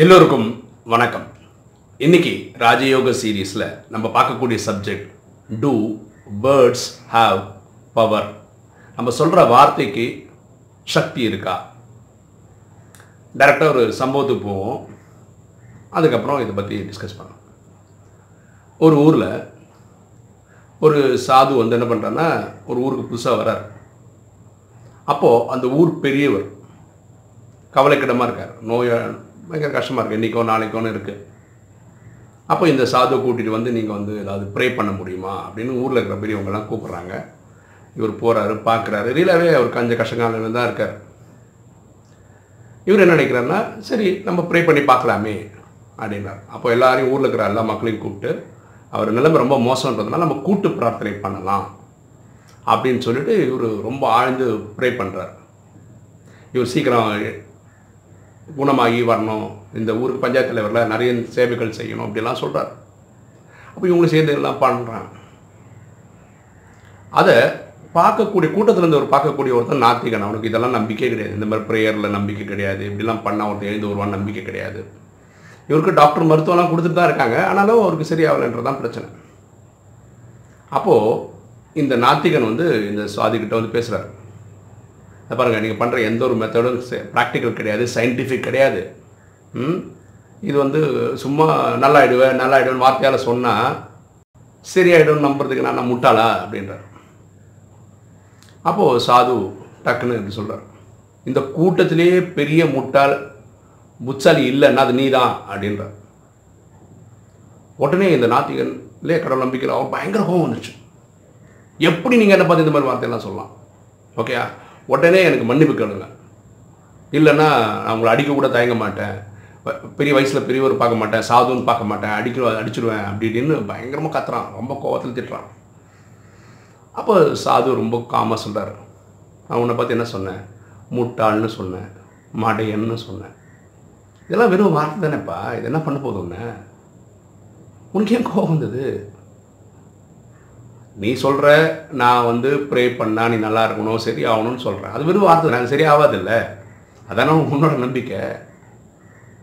எல்லோருக்கும் வணக்கம். இன்னைக்கு ராஜயோக சீரீஸில் நம்ம பார்க்கக்கூடிய subject two birds have power நம்ம சொல்கிற வார்த்தைக்கு சக்தி இருக்கா? டைரெக்டாக ஒரு சம்பவத்துக்கு போவோம். அதுக்கப்புறம் இதை பற்றி டிஸ்கஸ் பண்ணோம் ஒரு ஊரில் ஒரு சாது வந்து என்ன பண்ணுறான்னா ஒரு ஊருக்கு புதுசாக வரார். அப்போது அந்த ஊர் பெரியவர் கவலைக்கிடமாக இருக்கார். நோயா பயங்கர கஷ்டமாக இருக்குது இன்றைக்கோ நாளைக்கோன்னு இருக்குது அப்போ இந்த சாது கூட்டிகிட்டு வந்து நீங்கள் வந்து ஏதாவது ப்ரே பண்ண முடியுமா? அப்படின்னு ஊரில் இருக்கிற பெரியவங்கெல்லாம் கூப்பிட்றாங்க. இவர் போகிறாரு பார்க்குறாரு ரீலாகவே அவர் கஞ்ச கஷ்டங்காலில் தான் இருக்கார். இவர் என்ன நினைக்கிறாருன்னா சரி நம்ம ப்ரே பண்ணி பார்க்கலாமே அப்படின்னார். அப்போ எல்லாரையும் ஊரில் இருக்கிற எல்லா மக்களையும் கூப்பிட்டு அவர் நிலைமை ரொம்ப மோசம்ன்றதுனால நம்ம கூட்டு பிரார்த்தனை பண்ணலாம் அப்படின்னு சொல்லிட்டு இவர் ரொம்ப ஆழ்ந்து ப்ரே பண்ணுறார் இவர் சீக்கிரம் குணமாகி வரணும். இந்த ஊருக்கு பஞ்சாயத்து தலைவரில் நிறைய சேவைகள் செய்யணும் அப்படிலாம் சொல்கிறார் அப்போ இவங்களும் சேர்ந்து எல்லாம் பண்ணுறாங்க அதை பார்க்கக்கூடிய கூட்டத்திலேருந்து ஒரு பார்க்கக்கூடிய ஒருத்தன் நாத்திகன். அவனுக்கு இதெல்லாம் நம்பிக்கை கிடையாது. இந்த மாதிரி ப்ரேயரில் நம்பிக்கை கிடையாது. இப்படிலாம் பண்ணால் ஒருத்தன் எழுந்து வருவான்னு நம்பிக்கை கிடையாது. இவருக்கு டாக்டர் மருத்துவம்லாம் கொடுத்துட்டு தான் இருக்காங்க. ஆனாலும் அவருக்கு சரியாகலைன்றது தான் பிரச்சனை. அப்போது இந்த நாத்திகன் வந்து இந்த சுவாதிக்கிட்ட வந்து பேசுகிறார் பாருங்கள் நீங்கள் பண்ணுற எந்த ஒரு மெத்தடும் ப்ராக்டிக்கல் கிடையாது சயின்டிஃபிக் கிடையாது. இது வந்து சும்மா நல்லாயிடுவேன் நல்லாயிடுவேன் வார்த்தையால் சொன்னால் சரியாயிடும்னு நம்புறதுக்கு நான் முட்டாளா? அப்படின்றார். அப்போது சாது டக்குன்னு இப்படி சொல்கிறார் இந்த கூட்டத்திலேயே பெரிய முட்டாள் புத்தாலி இல்லைன்னா அது நீ தான் அப்படின்றார். உடனே இந்த நாத்திகன்லே கடவுள் நம்பிக்கையில் அவன் பயங்கர கோவம் வந்துச்சு எப்படி நீங்கள் என்ன பார்த்து இந்த மாதிரி வார்த்தையெல்லாம் சொல்லலாம்? ஓகேயா? உடனே எனக்கு மன்னிப்பு கேளுங்க. இல்லைன்னா நான் உங்களை அடிக்க கூட தயங்க மாட்டேன். பெரிய வயசில் பெரியவர் பார்க்க மாட்டேன் சாதுன்னு பார்க்க மாட்டேன் அடிக்க அடிச்சிடுவேன் அப்படி இப்படின்னு பயங்கரமாக கத்துறான். ரொம்ப கோவத்தில் திட்டுறான். அப்போ சாது ரொம்ப காமாக சொல்கிறார் நான் உன்னை பார்த்து என்ன சொன்னேன்? முட்டாள்னு சொன்னேன் மடையன்னு சொன்னேன். இதெல்லாம் வெறும் வார்த்தை தானேப்பா. இது என்ன பண்ண போதும் உன்னை? உனக்கு ஏன் கோவம் வந்தது? நீ சொல்கிற நான் வந்து ப்ரே பண்ணால் நீ நல்லா இருக்கணும் சரி ஆகணும்னு சொல்கிறேன் அது வெறும் வார்த்தை நான் சரி ஆகாதில்ல. அதான உன்னோட நம்பிக்கை.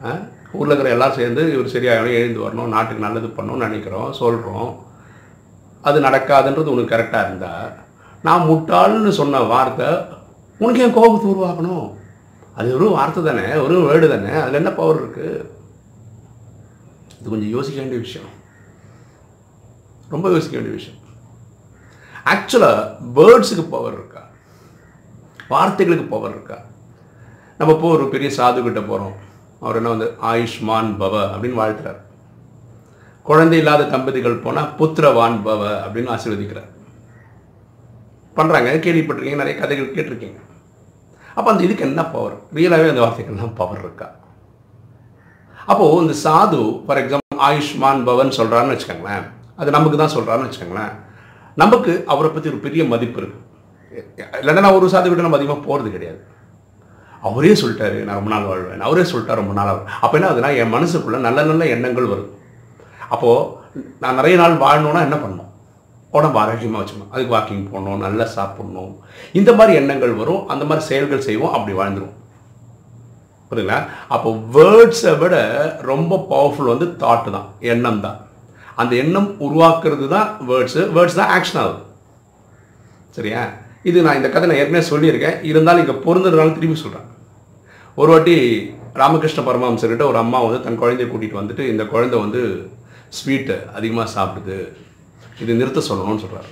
ஆ? ஊரில் இருக்கிற எல்லாரும் சேர்ந்து இவர் சரியாகணும் எழுந்து வரணும் நாட்டுக்கு நல்லது பண்ணணும்னு நினைக்கிறோம் சொல்கிறோம் அது நடக்காதுன்றது உனக்கு கரெக்டாக இருந்தால் நான் முட்டாள்னு சொன்ன வார்த்தை உனக்கு ஏன் கோபத்தை உருவாக்கணும்? அது வெறும் வார்த்தை தானே ஒரு வேர்டு தானே அதில் என்ன பவர் இருக்குது இது கொஞ்சம் யோசிக்க வேண்டிய விஷயம். ரொம்ப யோசிக்க வேண்டிய விஷயம். ஆக்சுவலாக பேர்ட்ஸுக்கு பவர் இருக்கா? வார்த்தைகளுக்கு பவர் இருக்கா? நம்ம இப்போ ஒரு பெரிய சாது கிட்ட போகிறோம் அவர் என்ன வந்து ஆயுஷ்மான் பவ அப்படின்னு வாழ்த்துறார். குழந்தை இல்லாத தம்பதிகள் போனால் புத்திரவான் பவ அப்படின்னு ஆசீர்வதிக்கிறார். பண்ணுறாங்க கேள்விப்பட்டிருக்கீங்க நிறைய கதைகள் கேட்டிருக்கீங்க. அப்போ அந்த இதுக்கு என்ன பவர் ரியலாகவே அந்த வார்த்தைகள்லாம் பவர் இருக்கா? அப்போது இந்த சாது ஃபார் எக்ஸாம்பிள் ஆயுஷ்மான் பவன் சொல்கிறான்னு வச்சுக்கோங்களேன். அது நமக்கு தான் சொல்கிறான்னு வச்சுக்கோங்களேன். நமக்கு அவரை பற்றி ஒரு பெரிய மதிப்பு இருக்கு. இல்லைன்னா நான் ஒரு சாதி விட நம்ம அதிகமாக போகிறது கிடையாது. அவரே சொல்லிட்டாரு நான் ரொம்ப நாள் வாழ்வேன். அவரே சொல்லிட்டாரு ரொம்ப நாள் வாழ்வேன் அப்போ என்ன ஆகுதுன்னா என் மனசுக்குள்ளே நல்ல நல்ல எண்ணங்கள் வரும். அப்போது நான் நிறைய நாள் வாழணும்னா என்ன பண்ணணும்? உடம்பு ஆரோக்கியமாக வச்சுக்கணும். அதுக்கு வாக்கிங் போகணும் நல்லா சாப்பிட்ணும். இந்த மாதிரி எண்ணங்கள் வரும். அந்த மாதிரி செயல்கள் செய்வோம். அப்படி வாழ்ந்துடும் புரியுதுங்களா? அப்போ வேர்ட்ஸை விட ரொம்ப பவர்ஃபுல் வந்து தாட்டு தான் எண்ணம் தான். அந்த எண்ணம் உருவாக்குறது தான் வேர்ட்ஸு வேர்ட்ஸ் தான் ஆக்ஷன் ஆகுது. சரியா? இது நான் இந்த கதை நான் ஏற்கனவே சொல்லியிருக்கேன். இருந்தாலும் இங்கே பொருந்துறதுனால திரும்பி சொல்கிறேன் ஒரு வாட்டி ராமகிருஷ்ண பரமஹம்சர்கிட்ட ஒரு அம்மா வந்து தன் குழந்தைய கூட்டிகிட்டு வந்துட்டு இந்த குழந்தை வந்து ஸ்வீட்டு அதிகமாக சாப்பிடுது. இது நிறுத்த சொல்லணும்னு சொல்கிறார்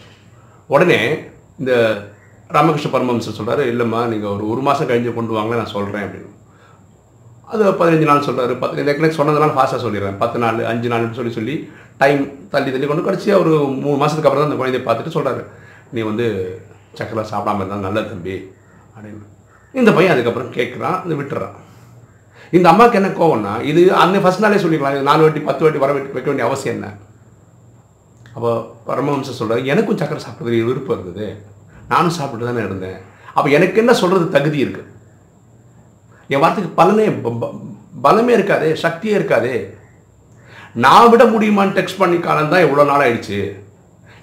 உடனே இந்த ராமகிருஷ்ண பரமஹம்சர் சொல்கிறாரு இல்லைம்மா நீங்கள் ஒரு ஒரு மாதம் கழிஞ்சு கொண்டு வாங்க நான் சொல்கிறேன் அப்படின்னு. அது பதினஞ்சு நாள் சொல்கிறாரு பத்து ஏற்கனவே சொன்னதுனால ஃபாஸ்ட்டாக சொல்லிடுறேன். பத்து நாள் அஞ்சு நாள்னு சொல்லி சொல்லி டைம் தள்ளி தள்ளி கொண்டு கடைசியாக ஒரு மூணு மாதத்துக்கு அப்புறம் தான் அந்த குழந்தைய பார்த்துட்டு சொல்கிறாரு நீ வந்து சக்கரை சாப்பிடாம இருந்தால் நல்லது தம்பி அப்படின்னு. இந்த பையன் அதுக்கப்புறம் கேட்குறான் இந்த விட்டுறான். இந்த அம்மாவுக்கு என்ன கோவம்னா இது அந்த ஃபஸ்ட் நாளே சொல்லிக்கலாம் இது நாலு வாட்டி பத்து வாட்டி வர வைக்க வேண்டிய அவசியம் என்ன? அப்போ பரமஹம்சர் சொல்கிறார் எனக்கும் சக்கரை சாப்பிட்றது விருப்பம் இருந்தது. நானும் சாப்பிட்டு தானே இருந்தேன். அப்போ எனக்கு என்ன சொல்கிறது தகுதி இருக்குது என் வார்த்தைக்கு பலனே பலமே இருக்காதே சக்தியே இருக்காதே. நான் விட முடியுமான்னு டெக்ஸ்ட் பண்ணி காலம் தான் இவ்வளோ நாள் ஆயிடுச்சு.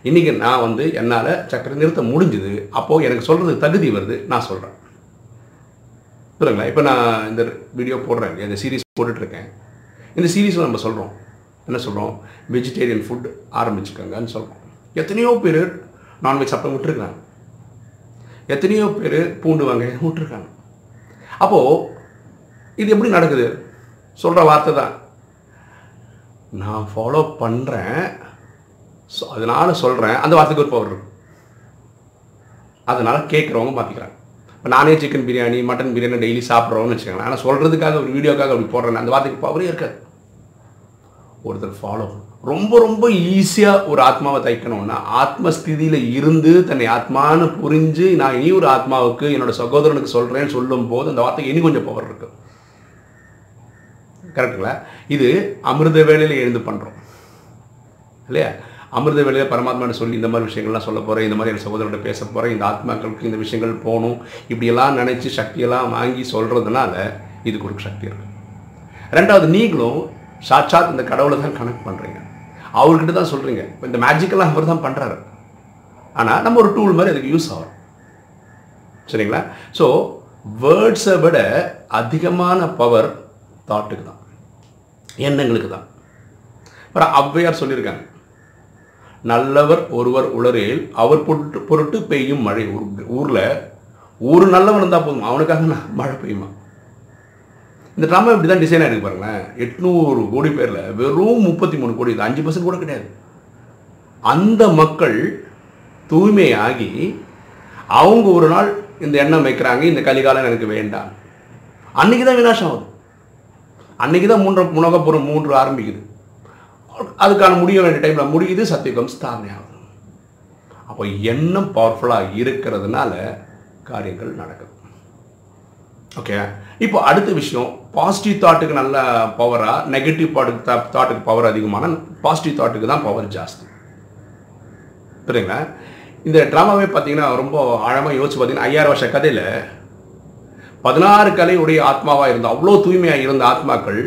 இன்றைக்கி நான் வந்து என்னால் சக்கரை நிறுத்த முடிஞ்சுது. அப்போது எனக்கு சொல்கிறது தகுதி வருது நான் சொல்கிறேன் புரியுங்களா இப்போ நான் இந்த வீடியோ போடுறேன். இந்த சீரீஸ் போட்டுட்ருக்கேன். இந்த சீரீஸில் நம்ம சொல்கிறோம் என்ன சொல்கிறோம் வெஜிடேரியன் ஃபுட் ஆரம்பிச்சுக்கோங்கன்னு சொல்கிறோம் எத்தனையோ பேர் நான்வெஜ் சாப்பிட விட்டுருக்காங்க. எத்தனையோ பேர் பூண்டு வாங்க விட்டுருக்காங்க. அப்போது இது எப்படி நடக்குது? சொல்கிற வார்த்தை தான். நான் ஃபாலோ பண்ணுறேன் ஸோ அதனால் சொல்கிறேன் அந்த வார்த்தைக்கு ஒரு பவர் இருக்கும். அதனால் கேட்குறவங்க மாற்றிக்கிறாங்க இப்போ நானே chicken biryani mutton biryani daily சாப்பிட்றோன்னு வச்சுக்கோங்களேன். ஆனால் சொல்கிறதுக்காக ஒரு வீடியோக்காக அப்படி போடுறேன் அந்த வார்த்தைக்கு பவரே இருக்காது. ஒருத்தர் ஃபாலோ ரொம்ப ரொம்ப ஈஸியாக ஒரு ஆத்மாவை தைக்கணும்னா ஆத்மஸ்திதியில் இருந்து தன்னை ஆத்மான்னு புரிஞ்சு நான் இனி ஒரு ஆத்மாவுக்கு என்னோட சகோதரனுக்கு சொல்கிறேன்னு சொல்லும் போது அந்த வார்த்தைக்கு இனி கொஞ்சம் பவர் இருக்குது கரெக்டுங்களா இது அமிர்த வேலையில் எழுந்து பண்ணுறோம் இல்லையா? அமிர்த வேலையில் பரமாத்மான்னு சொல்லி இந்த மாதிரி விஷயங்கள்லாம் சொல்ல போகிறேன் இந்த மாதிரி என் சகோதரர்கிட்ட பேச போகிறேன் இந்த ஆத்மாக்களுக்கு இந்த விஷயங்கள் போகணும் இப்படியெல்லாம் நினச்சி சக்தியெல்லாம் வாங்கி சொல்கிறதுனால இதுக்கு ஒரு சக்தி இருக்கு. ரெண்டாவது நீங்களும் சாட்சாத் இந்த கடவுளை தான் கனெக்ட் பண்ணுறீங்க அவர்கிட்ட தான் சொல்கிறீங்க இப்போ இந்த மேஜிக்கெல்லாம் அவர் தான் பண்ணுறாரு ஆனால் நம்ம ஒரு டூல் மாதிரி அதுக்கு யூஸ் ஆகும் சரிங்களா? ஸோ வேர்ட்ஸை விட அதிகமான பவர் தாட்டுக்கு தான். எண்ணங்களுக்கு தான். அப்புறம் ஔவையார் சொல்லியிருக்காங்க நல்லவர் ஒருவர் உளரேல் அவர் பொருட்டு பொருட்டு பெய்யும் மழை. ஊர் ஊரில் ஒரு நல்லவன் இருந்தால் போதும்? அவனுக்காக நான் மழை பெய்யுமா? இந்த ட்ராமா இப்படி தான் டிசைன் ஆகிருக்கு பாருங்களேன். எட்நூறு கோடி பேரில் வெறும் முப்பத்தி மூணு கோடி இது அஞ்சு பர்சன்ட் கூட கிடையாது. அந்த மக்கள் தூய்மையாகி அவங்க ஒரு நாள் இந்த எண்ணம் வைக்கிறாங்க இந்த கலிகாலம் எனக்கு வேண்டாம். அன்னைக்கு தான் வினாசம் ஆகுது. அன்றைக்கி தான் மூன்று முனகப்புறம் மூன்று ஆரம்பிக்குது. அதுக்கான முடிய வேண்டிய டைமில் முடியுது சத்தியுகம் ஸ்தாபனை ஆகுது. அப்போ எண்ணம் பவர்ஃபுல்லாக இருக்கிறதுனால காரியங்கள் நடக்குது. ஓகே இப்போ அடுத்த விஷயம் பாசிட்டிவ் தாட்டுக்கு நல்ல பவராக நெகட்டிவ் தாட்டுக்கு தாட்டுக்கு பவர் அதிகமான பாசிட்டிவ் தாட்டுக்கு தான் பவர் ஜாஸ்தி. புரியுங்களா இந்த ட்ராமாவே பார்த்தீங்கன்னா ரொம்ப ஆழமாக யோசிச்சு பார்த்தீங்கன்னா ஐயாயிரம் வருஷ கதையில் பதினாறு கலையுடைய ஆத்மாவாக இருந்த அவ்வளோ தூய்மையாக இருந்த ஆத்மாக்கள்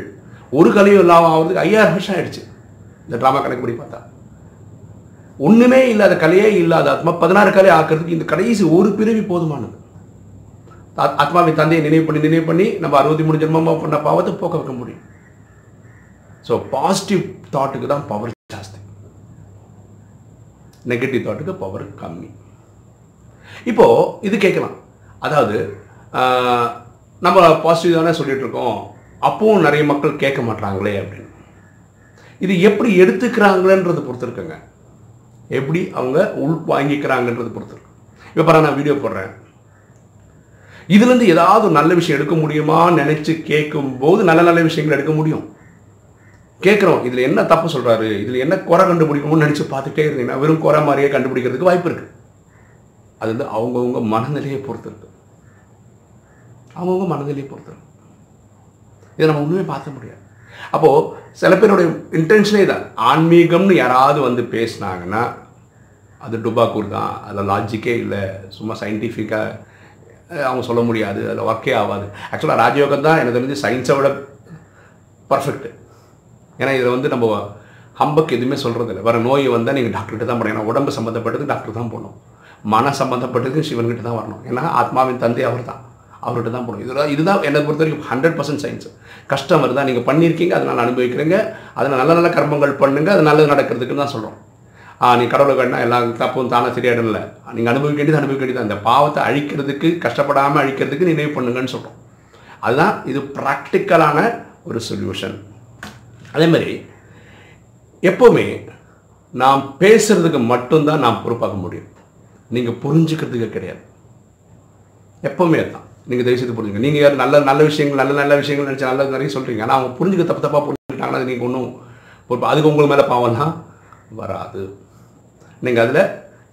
ஒரு கலையும் இல்லாமல் ஆகிறதுக்கு ஐயாயிரம் வருஷம் ஆயிடுச்சு. இந்த ட்ராமா கணக்குப்படி பார்த்தா. ஒன்றுமே இல்லாத கலையே இல்லாத ஆத்மா பதினாறு கலை ஆக்கிறதுக்கு இந்த கடைசி ஒரு பிறவி போதுமானது. ஆத்மாவின் தந்தையை நினைவு பண்ணி நினைவு பண்ணி நம்ம அறுபத்தி மூணு ஜென்மமாக பண்ண பாவத்தை போக்க வைக்க முடியும். ஸோ பாசிட்டிவ் தாட்டுக்கு தான் பவர் ஜாஸ்தி. நெகட்டிவ் தாட்டுக்கு பவர் கம்மி. இப்போ இது கேட்கலாம். அதாவது நம்ம பாசிட்டிவ் தானே சொல்லிகிட்ருக்கோம் இருக்கோம் அப்பவும் நிறைய மக்கள் கேட்க மாட்டாங்களே அப்படின்னு. இது எப்படி எடுத்துக்கிறாங்களேன்றதை பொறுத்து இருக்குங்க எப்படி அவங்க உள் வாங்கிக்கிறாங்கன்றது பொறுத்துருக்கு. இப்போ பாரு நான் வீடியோ போடுறேன். இதுலேருந்து ஏதாவது நல்ல விஷயம் எடுக்க முடியுமான்னு நினச்சி கேட்கும்போது நல்ல நல்ல விஷயங்கள் எடுக்க முடியும். கேட்குறோம் இதில் என்ன தப்பு சொல்கிறாரு இதில் என்ன குறை கண்டுபிடிக்கணும்னு நினச்சி பார்த்துட்டே இருந்தீங்கன்னா வெறும் குறை மாதிரியே கண்டுபிடிக்கிறதுக்கு வாய்ப்பு இருக்குது அது வந்து அவங்கவுங்க மனநிலையை பொறுத்திருக்கு. அவங்கவுங்க மனதிலேயே பொறுத்து இதை நம்ம ஒன்றுமே பார்க்க முடியாது. அப்போது சில பேருடைய இன்டென்ஷனே தான் ஆன்மீகம்னு யாராவது வந்து பேசினாங்கன்னா அது டுபாக்கூர் தான். அதில் லாஜிக்கே இல்லை. சும்மா சயின்டிஃபிக்காக அவங்க சொல்ல முடியாது. அதில் ஒர்க்கே ஆகாது. ஆக்சுவலாக ராஜயோகம் தான் எனக்கு தெரிஞ்சு சயின்ஸை விட பர்ஃபெக்ட் ஏன்னா இதில் வந்து நம்ம ஹம்பக்கு எதுவுமே சொல்கிறது இல்லை வர நோய் வந்தால் நீங்கள் டாக்டர்கிட்ட தான் போகணும். உடம்பு சம்மந்தப்பட்டது டாக்டர் தான் போகணும். மன சம்மந்தப்பட்டதுக்கு சிவன்கிட்ட தான் வரணும். ஏன்னா ஆத்மாவின் தந்தை அவர் தான் அவர்கிட்ட தான் போகணும். இதெல்லாம் இதுதான் என்னை பொறுத்த வரைக்கும் ஹண்ட்ரட் பர்சன்ட் சயின்ஸ் கஸ்டமர் தான் நீங்கள் பண்ணியிருக்கீங்க அதை நான் அனுபவிக்கிறேங்க. அதில் நல்ல நல்ல கர்மங்கள் பண்ணுங்க அது நல்லது நடக்கிறதுக்குன்னு தான் சொல்கிறோம் ஆ நீ கடவுளை வேணா எல்லா தப்பும் தானே சரியாயிடும் நீங்கள் அனுபவிக்க வேண்டியது அனுபவிக்க வேண்டியது. அந்த பாவத்தை அழிக்கிறதுக்கு கஷ்டப்படாமல் அழிக்கிறதுக்கு நினைவு பண்ணுங்கன்னு சொல்கிறோம் அதுதான் இது ப்ராக்டிக்கலான ஒரு சொல்யூஷன் அதே மாதிரி எப்போவுமே நாம் பேசுகிறதுக்கு மட்டும்தான் நாம் பொறுப்பாக முடியும். நீங்கள் புரிஞ்சுக்கிறதுக்கு கிடையாது. எப்போவுமே தான் நீங்கள் தயவு செய்து புரிஞ்சுங்க நீங்கள் யார் நல்ல நல்ல விஷயங்கள் நல்ல நல்ல விஷயங்கள் நினச்சி நல்லது நிறைய சொல்கிறீங்க ஆனால் அவங்க புரிஞ்சுக்க தப்பு தப்பாக புரிஞ்சுக்கிட்டாங்கன்னா அது நீங்கள் ஒன்றும் பொறுப்பு அதுக்கு உங்களுக்கு மேலே பாவம்லாம் வராது. நீங்கள் அதில்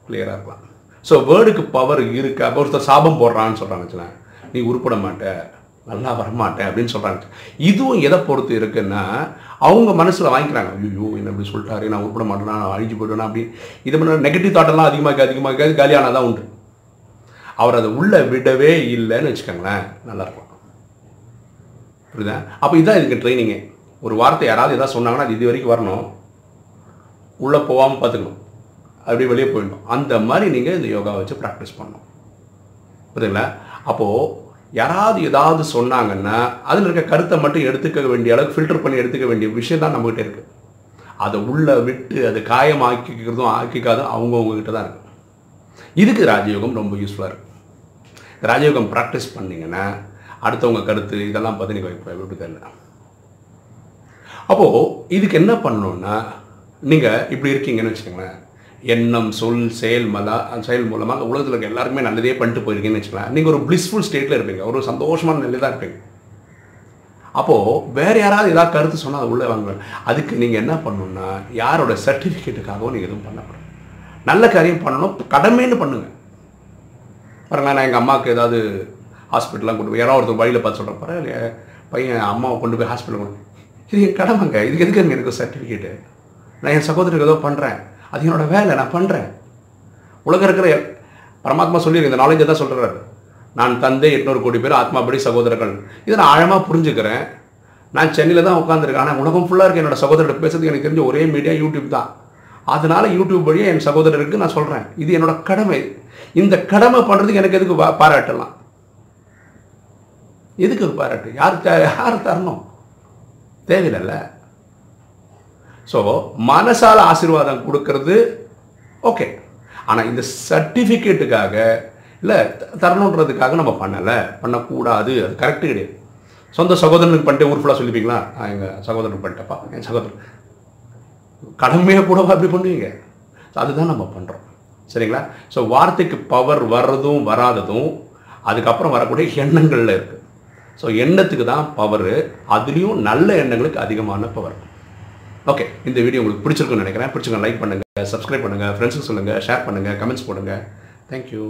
கிளியராக இருக்கலாம். ஸோ வேர்டுக்கு பவர் இருக்கா. அப்போ ஒருத்தர் சாபம் போடுறான்னு சொல்கிறாங்க வச்சுக்கோங்களேன் நீ உருப்பட மாட்ட. நல்லா வரமாட்டேன் அப்படின்னு சொல்கிறாங்க இதுவும் எதை பொறுத்து இருக்குன்னா அவங்க மனசில் வாங்கிக்கிறாங்க. ஐயோ என்ன இப்படி சொல்லிட்டாரு? நான் உருப்பட மாட்டேன்? நான் அழிஞ்சு போயிடுவேன் அப்படி. இது பண்ண நெகட்டிவ் தாட்டெல்லாம் அதிகமாக அதிகமாக காலியானால் தான் உண்டு. அவர் அதை உள்ளே விடவே இல்லைன்னு வச்சுக்கோங்களேன். நல்லாயிருக்கும். புரியுதா? அப்போ இதுதான் இதுக்கு ட்ரைனிங்கே ஒரு வார்த்தை யாராவது எதாவது சொன்னாங்கன்னா அது இது வரைக்கும் வரணும். உள்ளே போகாமல் பார்த்துக்கணும். அப்படியே வெளியே போயிடணும் அந்த மாதிரி நீங்கள் இந்த யோகா வச்சு ப்ராக்டிஸ் பண்ணணும். புரியுதுங்களா? அப்போது யாராவது ஏதாவது சொன்னாங்கன்னா அதில் இருக்க கருத்தை மட்டும் எடுத்துக்க வேண்டிய அளவுக்கு ஃபில்டர் பண்ணி எடுத்துக்க வேண்டிய விஷயம் தான் நம்மகிட்ட இருக்குது அதை உள்ளே விட்டு அதை காயமாக்கிக்கிறதும் ஆக்கிக்காதும் அவங்கவுங்ககிட்ட தான் இருக்குது இதுக்கு ராஜயோகம் ரொம்ப யூஸ்ஃபுல்லாக இருக்கும். ராஜயோகம் ப்ராக்டிஸ் பண்ணிங்கன்னா அடுத்தவங்க கருத்து இதெல்லாம் பார்த்து நீங்கள் எப்படி தெரியல அப்போது இதுக்கு என்ன பண்ணணுன்னா நீங்கள் இப்படி இருக்கீங்கன்னு வச்சுக்கோங்களேன். எண்ணம் சொல் செயல் மலா செயல் மூலமாக உலகத்தில் இருக்க எல்லாருக்குமே நல்லதே பண்ணிட்டு போயிருக்கீங்கன்னு வச்சுக்கலாம் நீங்கள் ஒரு பிளிஸ்ஃபுல் ஸ்டேட்டில் இருப்பீங்க. ஒரு சந்தோஷமான நிலையில் தான் இருப்பீங்க. அப்போது வேறு யாராவது ஏதாவது கருத்து சொன்னால் அதை உள்ளே வாங்க அதுக்கு நீங்கள் என்ன பண்ணணுன்னா யாரோட சர்டிஃபிகேட்டுக்காகவும் நீங்கள் எதுவும் பண்ணக்கூடாது. நல்ல காரியம் பண்ணணும். கடமைன்னு பண்ணுங்க. பாருங்களேன் நான் எங்கள் அம்மாவுக்கு ஏதாவது ஹாஸ்பிட்டலாம் கொண்டு போய் யாராவது ஒருத்தர் வழியில் பார்த்து சொல்கிறேன் பரவாயில்லையே பையன் அம்மாவை கொண்டு போய் ஹாஸ்பிட்டல் கொண்டு இது என் கடமைங்க. இதுக்கு எதுக்கு எனக்கு சர்டிஃபிகேட்டு நான் என் சகோதரருக்கு ஏதோ பண்ணுறேன் அது என்னோட வேலை நான் பண்ணுறேன் உலகம் இருக்கிற பரமாத்மா சொல்லி இந்த நாலேஜை தான் சொல்கிறாரு நான் தந்தை எட்நூறு கோடி பேர் ஆத்மாபடி சகோதரர்கள். இதை நான் ஆழமாக புரிஞ்சுக்கிறேன். நான் சென்னையில் தான் உட்காந்துருக்கேன் ஆனால் உலகம் ஃபுல்லாக இருக்க என்னோட சகோதரர்கிட்ட பேசுறது எனக்கு தெரிஞ்ச ஒரே மீடியா யூடியூப் தான். அதனால யூடியூப் வழியாக என் சகோதரருக்கு நான் சொல்கிறேன் இது என்னோட கடமை. இந்த கடமை பண்ணுறதுக்கு எனக்கு எதுக்கு பாராட்டலாம்? எதுக்கு பாராட்டு? யார் யார் தரணும்? தேவையில்லைல்ல. ஸோ மனசால் ஆசீர்வாதம் கொடுக்கறது ஓகே ஆனால் இந்த சர்டிஃபிகேட்டுக்காக இல்லை தரணுன்றதுக்காக நம்ம பண்ணலை. பண்ணக்கூடாது. அது கரெக்டு கிடையாது. சொந்த சகோதரனுக்கு பண்ணிட்டு ஊர் ஃபுல்லாக சொல்லிப்பீங்களா எங்கள் சகோதரனுக்கு பண்ணிட்டப்பா. என் சகோதரன் கடமையாக கூட அப்படி பண்ணுவீங்க? அதுதான் நம்ம பண்ணுறோம் சரிங்களா? ஸோ வார்த்தைக்கு பவர் வர்றதும் வராததும் அதுக்கப்புறம் வரக்கூடிய எண்ணங்களில் இருக்குது ஸோ எண்ணத்துக்கு தான் பவரு அதுலேயும் நல்ல எண்ணங்களுக்கு அதிகமான பவர் ஓகே இந்த வீடியோ உங்களுக்கு பிடிச்சிருக்குன்னு நினைக்கிறேன். பிடிச்சிருக்கேன் லைக் பண்ணுங்கள் சப்ஸ்கிரைப் பண்ணுங்கள் ஃப்ரெண்ட்ஸுக்கு சொல்லுங்கள் ஷேர் பண்ணுங்கள் கமெண்ட்ஸ் போடுங்க. தேங்க்யூ